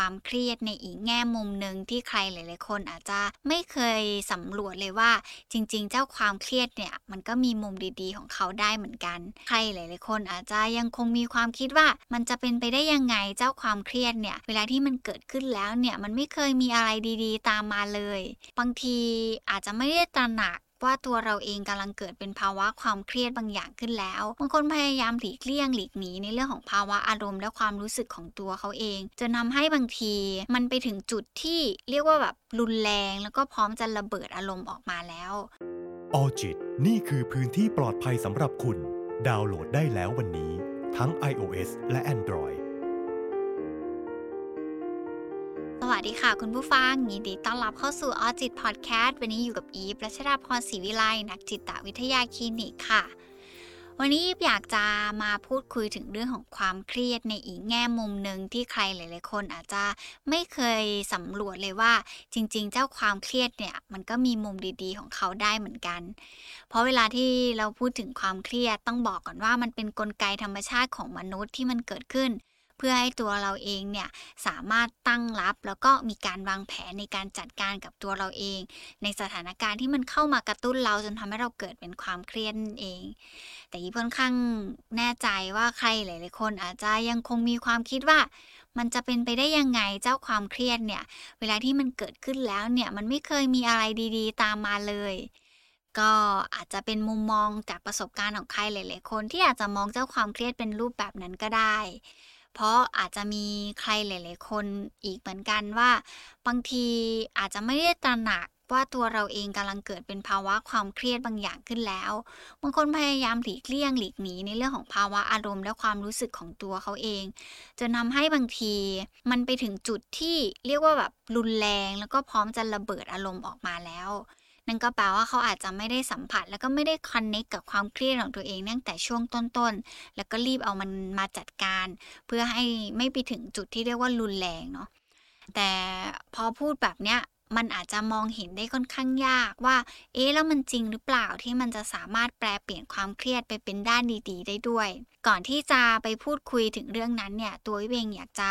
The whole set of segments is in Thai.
ความเครียดในอีกแง่มุมหนึ่งที่ใครหลาย ๆ คนอาจจะไม่เคยสำรวจเลยว่า จริง ๆ เจ้าความเครียดเนี่ยมันก็มีมุมดี ๆ ของเขาได้เหมือนกัน ใครหลาย ๆ คนอาจจะยังคงมีความคิดว่ามันจะเป็นไปได้ยังไงเจ้าความเครียดเนี่ยเวลาที่มันเกิดขึ้นแล้วเนี่ยมันไม่เคยมีอะไรดี ๆ ตามมาเลย บางทีอาจจะไม่ได้ตระหนัก ว่าตัวเราเองกำลังเกิดเป็นภาวะความเครียดบางอย่างขึ้นแล้วบางคนพยายามหลีกเลี่ยงหลีกหนีในเรื่องของภาวะอารมณ์และความรู้สึกของตัวเขาเองจนทาให้บางที มันไปถึงจุดที่เรียกว่าแบบรุนแรง แล้วก็พร้อมจะระเบิดอารมณ์ออกมาแล้วออจิตนี่คือพื้นที่ปลอดภัยสำหรับคุณ ดาวน์โหลดได้แล้ววันนี้ ทั้ง iOS และ Android ดีค่ะคุณผู้ฟังยินดีต้อนรับเข้าสู่ออจิตพอดแคสต์วันนี้อยู่กับอีฟรัชดาพรศรีวิไลนักจิตวิทยาคลินิกค่ะ วันนี้อยากจะมาพูดคุยถึงเรื่องของความเครียดในอีกแง่มุมหนึ่งที่ใครหลาย ๆ คนอาจจะไม่เคยสำรวจเลยว่า จริง ๆ เจ้าความเครียดเนี่ยมันก็มีมุมดีๆ ของเขาได้เหมือนกัน เพราะเวลาที่เราพูดถึงความเครียดต้องบอกก่อนว่ามันเป็นนกลไกธรรมชาติของมนุษย์ที่มันเกิดขึ้น เพื่อให้ตัวเราเองเนี่ยสามารถตั้งรับ แล้วก็มีการวางแผนในการจัดการกับตัวเราเอง ในสถานการณ์ที่มันเข้ามากระตุ้นเราจนทำให้เราเกิดเป็นความเครียดเอง แต่ยี่ค่อนข้างแน่ใจว่าใครหลายๆคนอาจจะยังคงมีความคิดว่ามันจะเป็นไปได้ยังไงเจ้าความเครียดเนี่ย เวลาที่มันเกิดขึ้นแล้วเนี่ย มันไม่เคยมีอะไรดีๆ ตามมาเลย ก็อาจจะเป็นมุมมองจากประสบการณ์ของใครหลาย ๆ คนที่อาจจะมองเจ้าความเครียดเป็นรูปแบบนั้นก็ได้ เพราะอาจจะมีใครหลาย ๆ คนอีกเหมือนกันว่า บางทีอาจจะไม่ได้ตระหนักว่าตัวเราเองกำลังเกิดเป็นภาวะความเครียดบางอย่างขึ้นแล้วบางคนพยายามหลีกเลี่ยงหลีกหนีในเรื่องของภาวะอารมณ์และความรู้สึกของตัวเขาเอง จนทาให้บางทีมันไปถึงจุดที่เรียกว่าแบบรุนแรง แล้วก็พร้อมจะระเบิดอารมณ์ออกมาแล้ว นั่นก็แปลว่าเขาอาจจะไม่ได้สัมผัส แล้วก็ไม่ได้คอนเน็กกับความเครียดของตัวเองตั้งแต่ช่วงต้นๆ แล้วก็รีบเอามันมาจัดการ เพื่อให้ไม่ไปถึงจุดที่เรียกว่ารุนแรงเนาะแต่พอพูดแบบเนี้ยมันอาจจะมองเห็นได้ค่อนข้างยากว่า เอ๊ะ แล้วมันจริงหรือเปล่าที่มันจะสามารถแปลเปลี่ยนความเครียดไปเป็นด้านดี ๆ ได้ด้วย ก่อนที่จะไปพูดคุยถึงเรื่องนั้นเนี่ย ตัววิเองอยากจะ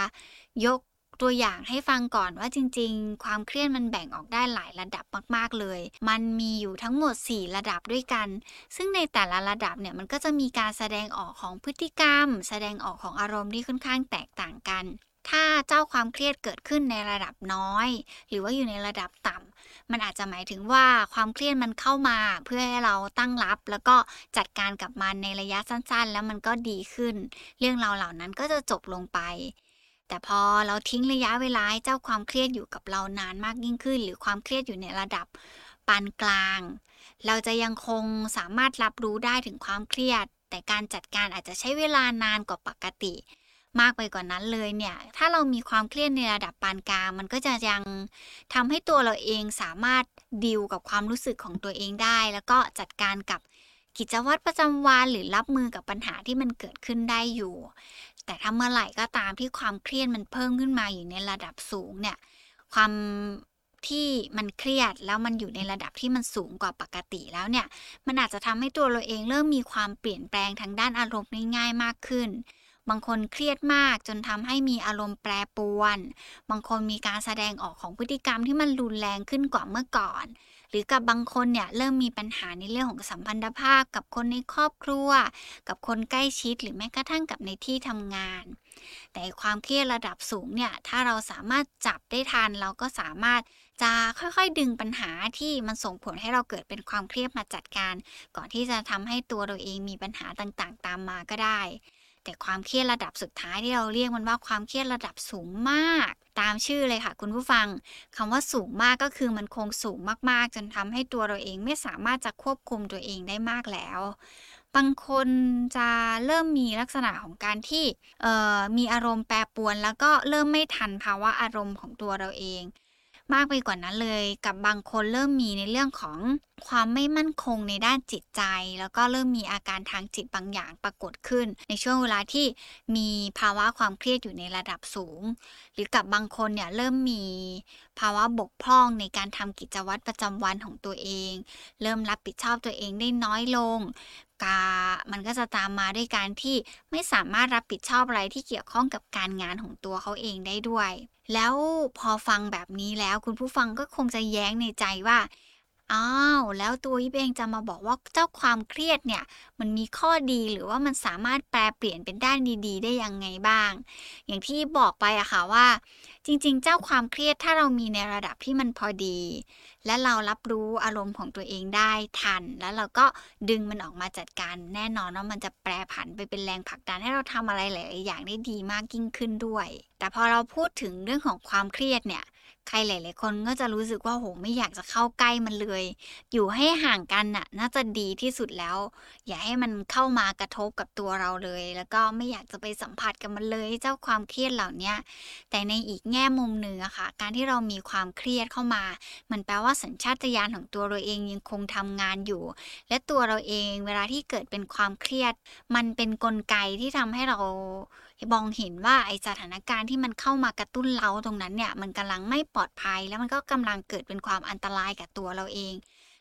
ยก ตัวอย่างให้ฟังก่อนว่าจริง ๆ ความเครียดมันแบ่งออกได้หลายระดับมากๆเลย มันมีอยู่ทั้งหมด 4 ระดับด้วยกัน ซึ่งในแต่ละระดับเนี่ยมันก็จะมีการแสดงออกของพฤติกรรม แสดงออกของอารมณ์ที่ค่อนข้างแตกต่างกันถ้าเจ้าความเครียดเกิดขึ้นในระดับน้อย หรือว่าอยู่ในระดับต่ำมันอาจจะหมายถึงว่าความเครียดมันเข้ามา เพื่อให้เราตั้งรับ แล้วก็จัดการกับมันในระยะสั้นๆ แล้วมันก็ดีขึ้น เรื่องราวเหล่านั้นก็จะจบลงไป แต่พอเราทิ้งระยะเวลาให้เจ้าความเครียดอยู่กับเรานานมากยิ่งขึ้น หรือความเครียดอยู่ในระดับปานกลาง เราจะยังคงสามารถรับรู้ได้ถึงความเครียด แต่การจัดการอาจจะใช้เวลานานกว่าปกติ มากไปกว่านั้นเลยเนี่ย ถ้าเรามีความเครียดในระดับปานกลาง มันก็จะยังทำให้ตัวเราเองสามารถดิวกับความรู้สึกของตัวเองได้ แล้วก็จัดการกับกิจวัตรประจำวันหรือรับมือกับปัญหาที่มันเกิดขึ้นได้อยู่ แต่ถ้าเมื่อไหร่ก็ตามที่ความเครียดมันเพิ่มขึ้นมาอยู่ในระดับสูงเนี่ย ความที่มันเครียดแล้วมันอยู่ในระดับที่มันสูงกว่าปกติแล้วเนี่ย มันอาจจะทำให้ตัวเราเองเริ่มมีความเปลี่ยนแปลงทางด้านอารมณ์ง่ายๆมากขึ้น บางคนเครียดมากจนทำให้มีอารมณ์แปรปรวน บางคนมีการแสดงออกของพฤติกรรมที่มันรุนแรงขึ้นกว่าเมื่อก่อน หรือกับบางคนเนี่ยเริ่มมีปัญหาในเรื่องของสัมพันธภาพกับคนในครอบครัว กับคนใกล้ชิดหรือแม้กระทั่งกับในที่ทำงาน แต่ความเครียดระดับสูงเนี่ยถ้าเราสามารถจับได้ทันเราก็สามารถจะค่อยๆ ดึงปัญหาที่มันส่งผลให้เราเกิดเป็นความเครียดมาจัดการ ก่อนที่จะทำให้ตัวเราเองมีปัญหาต่างๆ ตามมาก็ได้ แต่ความเครียดระดับสุดท้ายที่เราเรียกมันว่าความเครียดระดับสูงมาก ตามชื่อเลยค่ะ คุณผู้ฟังคำว่าสูงมากก็คือมันคงสูงมากๆ จนทำให้ตัวเราเองไม่สามารถจะควบคุมตัวเองได้มากแล้วบางคนจะเริ่มมีลักษณะของการที่มีอารมณ์แปรปรวน แล้วก็เริ่มไม่ทันภาวะอารมณ์ของตัวเราเอง มากไปกว่านั้นเลย กับบางคนเริ่มมีในเรื่องของความไม่มั่นคงในด้านจิตใจ แล้วก็เริ่มมีอาการทางจิตบางอย่างปรากฏขึ้น ในช่วงเวลาที่มีภาวะความเครียดอยู่ในระดับสูง หรือกับบางคนเนี่ยเริ่มมีภาวะบกพร่องในการทำกิจวัตรประจำวันของตัวเอง เริ่มรับผิดชอบตัวเองได้น้อยลง กา มันก็จะตามมาด้วยการที่ไม่สามารถรับผิดชอบอะไรที่เกี่ยวข้องกับการงานของตัวเขาเองได้ด้วย แล้วพอฟังแบบนี้แล้วคุณผู้ฟังก็คงจะแย้งในใจว่า อ้าวแล้วตัวยิบเองจะมาบอกว่าเจ้าความเครียดเนี่ย มันมีข้อดีหรือว่ามันสามารถแปลเปลี่ยนเป็นด้านดีๆ ได้ยังไงบ้าง อย่างที่บอกไปอะค่ะว่า จริงๆ เจ้าความเครียดถ้าเรามีในระดับที่มันพอดี และเรารับรู้อารมณ์ของตัวเองได้ทัน แล้วเราก็ดึงมันออกมาจัดการ แน่นอนว่ามันจะแปรผันไปเป็นแรงผลักดันให้เราทำอะไรหลายๆอย่างได้ดีมากยิ่งขึ้นด้วย แต่พอเราพูดถึงเรื่องของความเครียดเนี่ย ใครหลาย ๆ คนก็จะรู้สึกว่าโหไม่อยากจะเข้าใกล้มันเลย อยู่ให้ห่างกันน่ะ น่าจะดีที่สุดแล้ว อย่าให้มันเข้ามากระทบกับตัวเราเลย แล้วก็ไม่อยากจะไปสัมผัสกับมันเลยเจ้าความเครียดเหล่านี้แต่ในอีกแง่มุมหนึ่งอะค่ะ การที่เรามีความเครียดเข้ามา มันแปลว่าสัญชาตญาณของตัวเราเองยังคงทำงานอยู่ และตัวเราเองเวลาที่เกิดเป็นความเครียด มันเป็นนกลไกที่ทำให้เรา มองเห็นว่าไอสถานการณ์ที่มันเข้ามากระตุ้นเราตรงนั้นเนี่ย มันกำลังไม่ปลอดภัย แล้วมันก็กำลังเกิดเป็นความอันตรายกับตัวเราเอง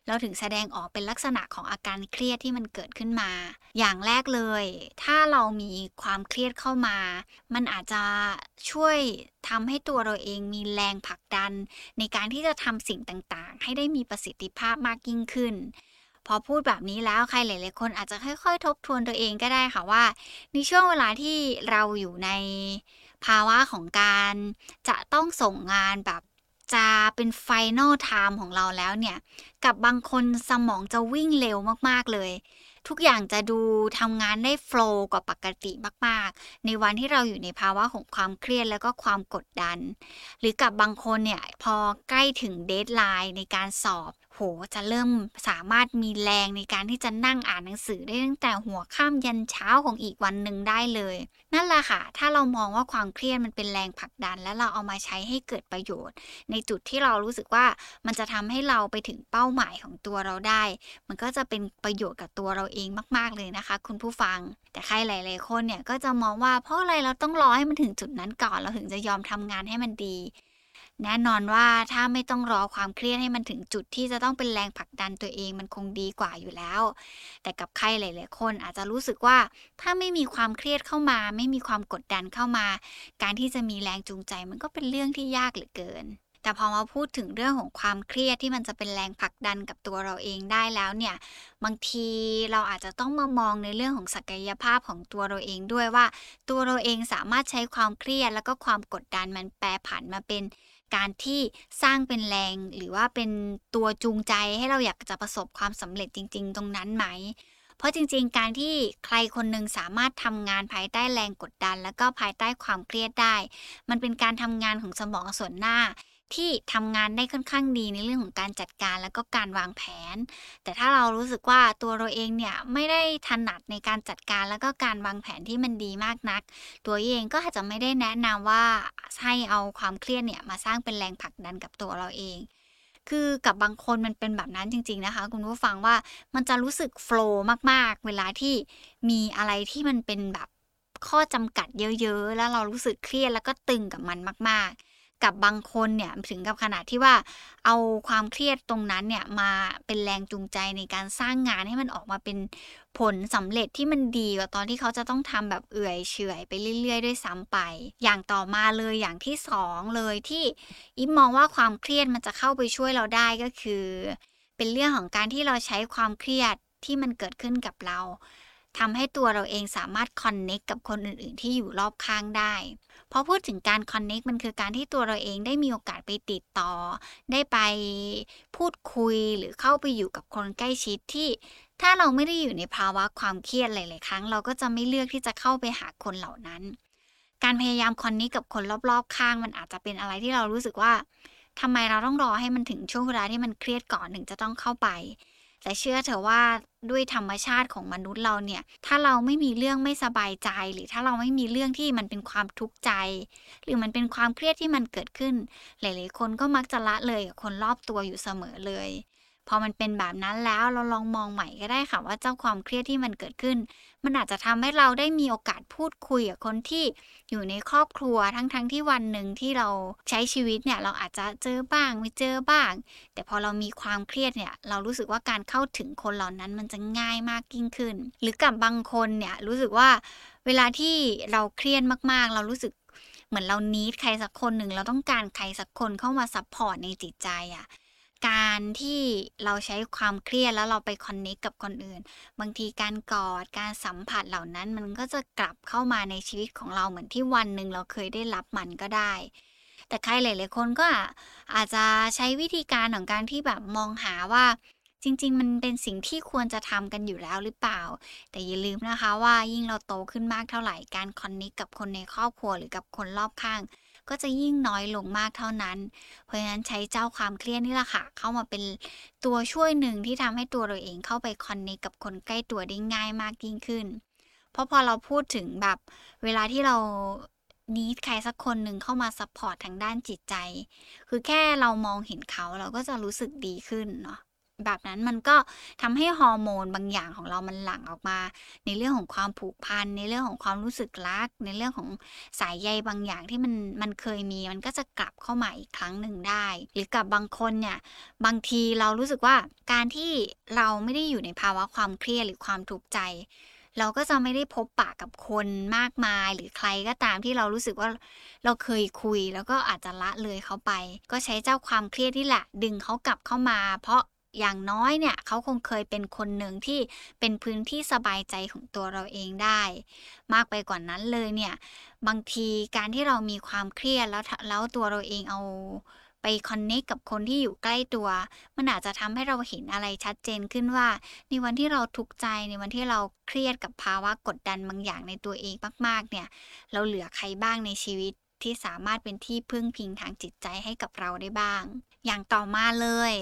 เราถึงแสดงออกเป็นลักษณะของอาการเครียดที่มันเกิดขึ้นมา อย่างแรกเลย ถ้าเรามีความเครียดเข้ามา มันอาจจะช่วยทำให้ตัวเราเองมีแรงผลักดัน ในการที่จะทำสิ่งต่างๆ ให้ได้มีประสิทธิภาพมากยิ่งขึ้น พอพูดแบบนี้แล้วใครหลาย ๆ คนอาจจะค่อย ๆ ทบทวนตัวเองก็ได้ค่ะว่า ในช่วงเวลาที่เราอยู่ในภาวะของการจะต้องส่งงานแบบจะเป็น final time ของเราแล้วเนี่ย กับบางคนสมองจะวิ่งเร็วมาก ๆ เลย ทุกอย่างจะดูทำงานได้ flow กว่าปกติมาก ๆ ในวันที่เราอยู่ในภาวะของความเครียดแล้วก็ความกดดัน หรือกับบางคนเนี่ย พอใกล้ถึงเดทไลน์ในการสอบ โหจะเริ่มสามารถมีแรงในการที่จะนั่งอ่านหนังสือได้ตั้งแต่หัวค่ำยันเช้าของอีกวันหนึ่งได้เลย นั่นแหละค่ะ ถ้าเรามองว่าความเครียดมันเป็นแรงผลักดัน และเราเอามาใช้ให้เกิดประโยชน์ ในจุดที่เรารู้สึกว่ามันจะทำให้เราไปถึงเป้าหมายของตัวเราได้ มันก็จะเป็นประโยชน์กับตัวเราเองมาก ๆเลยนะคะ คุณผู้ฟัง แต่ใครหลาย ๆ คนเนี่ยก็จะมองว่าเพราะอะไรเราต้องรอให้มันถึงจุดนั้นก่อนเราถึงจะยอมทำงานให้มันดี แน่นอนว่าถ้าไม่ต้องรอความเครียดให้มันถึงจุดที่จะต้องเป็นแรงผลักดันตัวเองมันคงดีกว่าอยู่แล้ว แต่กับใครหลาย ๆ คนอาจจะรู้สึกว่า ถ้าไม่มีความเครียดเข้ามา ไม่มีความกดดันเข้ามา การที่จะมีแรงจูงใจมันก็เป็นเรื่องที่ยากเหลือเกิน แต่พอมาพูดถึงเรื่องของความเครียดที่มันจะเป็นแรงผลักดันกับตัวเราเองได้แล้วเนี่ย บางทีเราอาจจะต้องมามองในเรื่องของศักยภาพของตัวเราเองด้วยว่า ตัวเราเองสามารถใช้ความเครียดแล้วก็ความกดดันมันแปรผันมาเป็น การที่สร้างเป็นแรงหรือว่าเป็นตัวจูงใจให้เราอยากจะประสบความสำเร็จจริง ๆ ตรงนั้นไหม เพราะจริง ๆ การที่ใครคนหนึ่งสามารถทำงานภายใต้แรงกดดัน แล้วก็ภายใต้ความเครียดได้ มันเป็นการทำงานของสมองส่วนหน้า ที่ทำงานได้ค่อนข้างดีในเรื่องของการจัดการแล้วก็การวางแผน แต่ถ้าเรารู้สึกว่าตัวเราเองเนี่ยไม่ได้ถนัดในการจัดการแล้วก็การวางแผนที่มันดีมากนัก ตัวเองก็อาจจะไม่ได้แนะนำว่าให้เอาความเครียดเนี่ยมาสร้างเป็นแรงผลักดันกับตัวเราเองคือกับบางคนมันเป็นแบบนั้นจริง ๆนะคะ คุณผู้ฟังว่ามันจะรู้สึกโฟล์มากๆ เวลาที่มีอะไรที่มันเป็นแบบข้อจำกัดเยอะ ๆ แล้วเรารู้สึกเครียดแล้วก็ตึงกับมันมาก ๆ กับบางคนเนี่ยถึงกับขนาดที่ว่าเอาความเครียดตรงนั้นเนี่ยมาเป็นแรงจูงใจในการสร้างงานให้มันออกมาเป็นผลสำเร็จที่มันดีกว่าตอนที่เขาจะต้องทำแบบเอื่อยเฉยไปเรื่อย ๆ ด้วยซ้ำไป อย่างต่อมาเลยอย่างที่สองเลยที่อิมมองว่าความเครียดมันจะเข้าไปช่วยเราได้ก็คือ เป็นเรื่องของการที่เราใช้ความเครียดที่มันเกิดขึ้นกับเรา ทำให้ตัวเราเองสามารถคอนเน็กกับคนอื่นๆ ที่อยู่รอบข้างได้พอพูดถึงการคอนเน็กมันคือการที่ตัวเราเองได้มีโอกาสไปติดต่อ ได้ไปพูดคุยหรือเข้าไปอยู่กับคนใกล้ชิดที่ ถ้าเราไม่ได้อยู่ในภาวะความเครียดหลายๆครั้ง เราก็จะไม่เลือกที่จะเข้าไปหาคนเหล่านั้น การพยายามคอนเน็กกับคนรอบๆ ข้าง มันอาจจะเป็นอะไรที่เรารู้สึกว่าทำไมเราต้องรอให้มันถึงช่วงเวลาที่มันเครียดก่อนถึงจะต้องเข้าไป แต่เชื่อเถอะว่าด้วยธรรมชาติของมนุษย์เราเนี่ย ถ้าเราไม่มีเรื่องไม่สบายใจ หรือถ้าเราไม่มีเรื่องที่มันเป็นความทุกข์ใจ หรือมันเป็นความเครียดที่มันเกิดขึ้น หลาย ๆ คนก็มักจะละเลยกับคนรอบตัวอยู่เสมอเลย พอมันเป็นแบบนั้นแล้วเราลองมองใหม่ก็ได้ค่ะว่าเจ้าความเครียดที่มันเกิดขึ้น มันอาจจะทำให้เราได้มีโอกาสพูดคุยกับคนที่อยู่ในครอบครัวทั้งๆทที่วันหนึ่งที่เราใช้ชีวิตเนี่ยเราอาจจะเจอบ้างไม่เจอบ้าง แต่พอเรามีความเครียดเนี่ยเรารู้สึกว่าการเข้าถึงคนเหล่านั้นมันจะง่ายมากยิ่งขึ้น หรือกับบางคนเนี่ยรู้สึกว่าเวลาที่เราเครียดมากๆ เรารู้สึกเหมือนเรา need ใครสักคนหนึ่งเราต้องการใครสักคนเข้ามา support ในจิตใจอะค่ะ การที่เราใช้ความเครียดแล้วเราไป connect กับคนอื่น บางทีการกอดการสัมผัสเหล่านั้น มันก็จะกลับเข้ามาในชีวิตของเราเหมือนที่วันหนึ่งเราเคยได้รับมันก็ได้ แต่ใครหลาย ๆ คนก็อาจจะใช้วิธีการของการที่แบบมองหาว่าจริง ๆ มันเป็นสิ่งที่ควรจะทำกันอยู่แล้วหรือเปล่า แต่อย่าลืมนะคะว่ายิ่งเราโตขึ้นมากเท่าไหร่ การ connect กับคนในครอบครัวหรือกับคนรอบข้าง ก็จะยิ่งน้อยลงมากเท่านั้น เพราะฉะนั้นใช้เจ้าความเครียดนี่แหละค่ะ เข้ามาเป็นตัวช่วยหนึ่งที่ทำให้ตัวเราเองเข้าไป connect กับคนใกล้ตัวได้ง่ายมากยิ่งขึ้น เพราะพอเราพูดถึงแบบเวลาที่เรา need ใครสักคนหนึ่งเข้ามา support ทางด้านจิตใจ คือแค่เรามองเห็นเขาเราก็จะรู้สึกดีขึ้นเนาะ แบบนั้นมันก็ทำให้ฮอร์โมนบางอย่างของเรามันหลั่งออกมา ในเรื่องของความผูกพัน ในเรื่องของความรู้สึกรัก ในเรื่องของสายใยบางอย่างที่มันมันเคยมี มันก็จะกลับเข้ามาอีกครั้งหนึ่งได้ หรือกับบางคนเนี่ยบางทีเรารู้สึกว่าการที่เราไม่ได้อยู่ในภาวะความเครียดหรือความทุกข์ใจเราก็จะไม่ได้พบปะกับคนมากมายหรือใครก็ตามที่เรารู้สึกว่าเราเคยคุย แล้วก็อาจจะละเลยเขาไป ก็ใช้เจ้าความเครียดนี่แหละ ดึงเขากลับเข้ามา เพราะ อย่างน้อยเนี่ยเขาคงเคยเป็นคนหนึ่งที่เป็นพื้นที่สบายใจของตัวเราเองได้ มากไปกว่านั้นเลยเนี่ย บางทีการที่เรามีความเครียดแล้วแล้วตัวเราเองเอาไปคอนเนคกับคนที่อยู่ใกล้ตัว มันอาจจะทำให้เราเห็นอะไรชัดเจนขึ้นว่า ในวันที่เราทุกข์ใจในวันที่เราเครียดกับภาวะกดดันบางอย่างในตัวเองมากๆ เนี่ย เราเหลือใครบ้างในชีวิตที่สามารถเป็นที่พึ่งพิงทางจิตใจให้กับเราได้บ้าง อย่างต่อมาเลย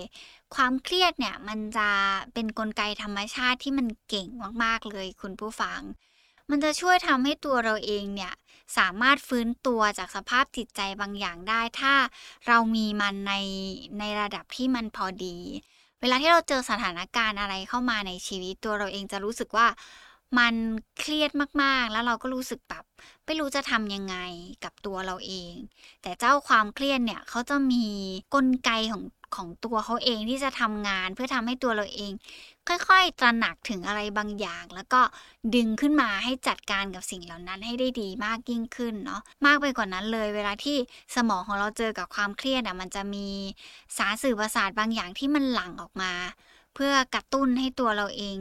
ความเครียดเนี่ย มันจะเป็นนกลไกธรรมชาติที่มันเก่งมากๆเลยคุณผู้ฟัง มันจะช่วยทำให้ตัวเราเองเนี่ย สามารถฟื้นตัวจากสภาพจิตใจบางอย่างได้ ถ้าเรามีมันในในระดับที่มันพอดี เวลาที่เราเจอสถานการณ์อะไรเข้ามาในชีวิตตัวเราเองจะรู้สึกว่ามันเครียดมากๆ แล้วเราก็รู้สึกแบบไม่รู้จะทำยังไงกับตัวเราเอง แต่เจ้าความเครียดเนี่ยเขาจะมีกลไกของ ของตัวเขาเองที่จะทำงานเพื่อทำให้ตัวเราเอง ค่อยๆตระหนักถึงอะไรบางอย่าง แล้วก็ดึงขึ้นมาให้จัดการกับสิ่งเหล่านั้นให้ได้ดีมากยิ่งขึ้นเนาะมากไปกว่านั้นเลย เวลาที่สมองของเราเจอกับความเครียดอะมันจะมีสารสื่อประสาทบางอย่างที่มันหลั่งออกมา เพื่อกระตุ้นให้ตัวเราเอง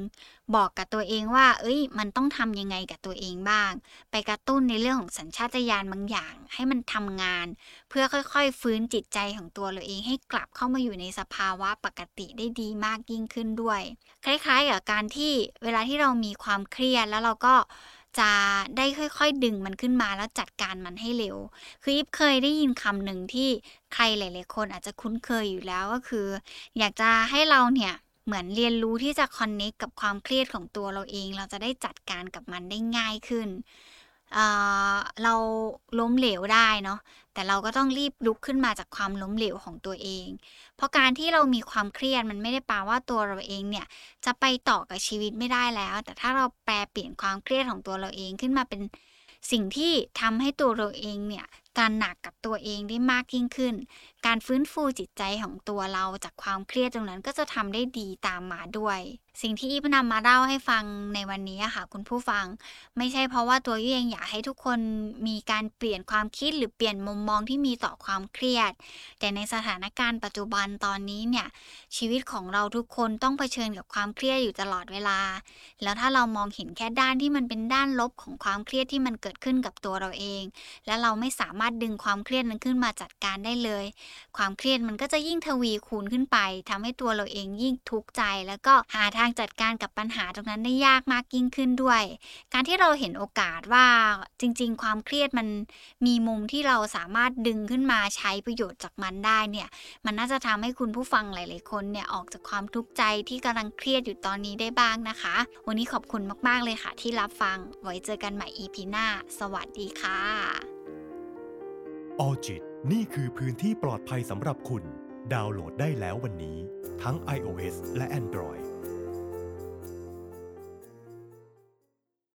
บอกกับตัวเองว่า เอ้ย มันต้องทำยังไงกับตัวเองบ้าง ไปกระตุ้นในเรื่องของสัญชาตญาณบางอย่าง ให้มันทำงาน เพื่อค่อยๆ ฟื้นจิตใจของตัวเราเองให้กลับเข้ามาอยู่ในสภาวะปกติได้ดีมากยิ่งขึ้นด้วย คล้ายๆกับการที่เวลาที่เรามีความเครียดแล้วเราก็จะได้ค่อย ๆ ดึงมันขึ้นมาแล้วจัดการมันให้เร็ว คืออิฟเคยได้ยินคำหนึ่งที่ใครหลาย ๆ คนอาจจะคุ้นเคยอยู่แล้วก็คือ อยากจะให้เราเนี่ย เหมือนเรียนรู้ที่จะคอนเน็กกับความเครียดของตัวเราเอง เราจะได้จัดการกับมันได้ง่ายขึ้นเราล้มเหลวได้เนาะแต่เราก็ต้องรีบลุกขึ้นมาจากความล้มเหลวของตัวเอง เพราะการที่เรามีความเครียดมันไม่ได้แปลว่าตัวเราเองเนี่ยจะไปต่อกับชีวิตไม่ได้แล้ว แต่ถ้าเราแปลเปลี่ยนความเครียดของตัวเราเองขึ้นมาเป็นสิ่งที่ทำให้ตัวเราเองเนี่ย การหนักกับตัวเองได้มากยิ่งขึ้น การฟื้นฟูจิตใจของตัวเราจากความเครียดตรงนั้นก็จะทำได้ดีตามมาด้วย สิ่งที่อีฟนำมาเล่าให้ฟังในวันนี้ค่ะ คุณผู้ฟัง ไม่ใช่เพราะว่าตัวยุ้ยเองอยากให้ทุกคนมีการเปลี่ยนความคิดหรือเปลี่ยนมุมมองที่มีต่อความเครียด แต่ในสถานการณ์ปัจจุบันตอนนี้เนี่ย ชีวิตของเราทุกคนต้องเผชิญกับความเครียดอยู่ตลอดเวลา แล้วถ้าเรามองเห็นแค่ด้านที่มันเป็นด้านลบของความเครียดที่มันเกิดขึ้นกับตัวเราเอง และเราไม่สามารถดึงความเครียดนั้นขึ้นมาจัดการได้เลย ความเครียดมันก็จะยิ่งทวีคูณขึ้นไปทำให้ตัวเราเองยิ่งทุกข์ใจแล้วก็หาทางการจัดการกับปัญหาตรงนั้นได้ยากมากยิ่งขึ้นด้วย การที่เราเห็นโอกาสว่าจริง ๆ ความเครียดมันมีมุมที่เราสามารถดึงขึ้นมาใช้ประโยชน์จากมันได้เนี่ยมันน่าจะทำให้คุณผู้ฟังหลาย ๆ คนเนี่ยออกจากความทุกข์ใจที่กำลังเครียดอยู่ตอนนี้ได้บ้างนะคะ วันนี้ขอบคุณมาก ๆ เลยค่ะ ที่รับฟังไว้เจอกันใหม่ EP หน้า สวัสดีค่ะออจิตนี่คือพื้นที่ปลอดภัยสำหรับคุณ ดาวน์โหลดได้แล้ววันนี้ ทั้ง iOS และ Android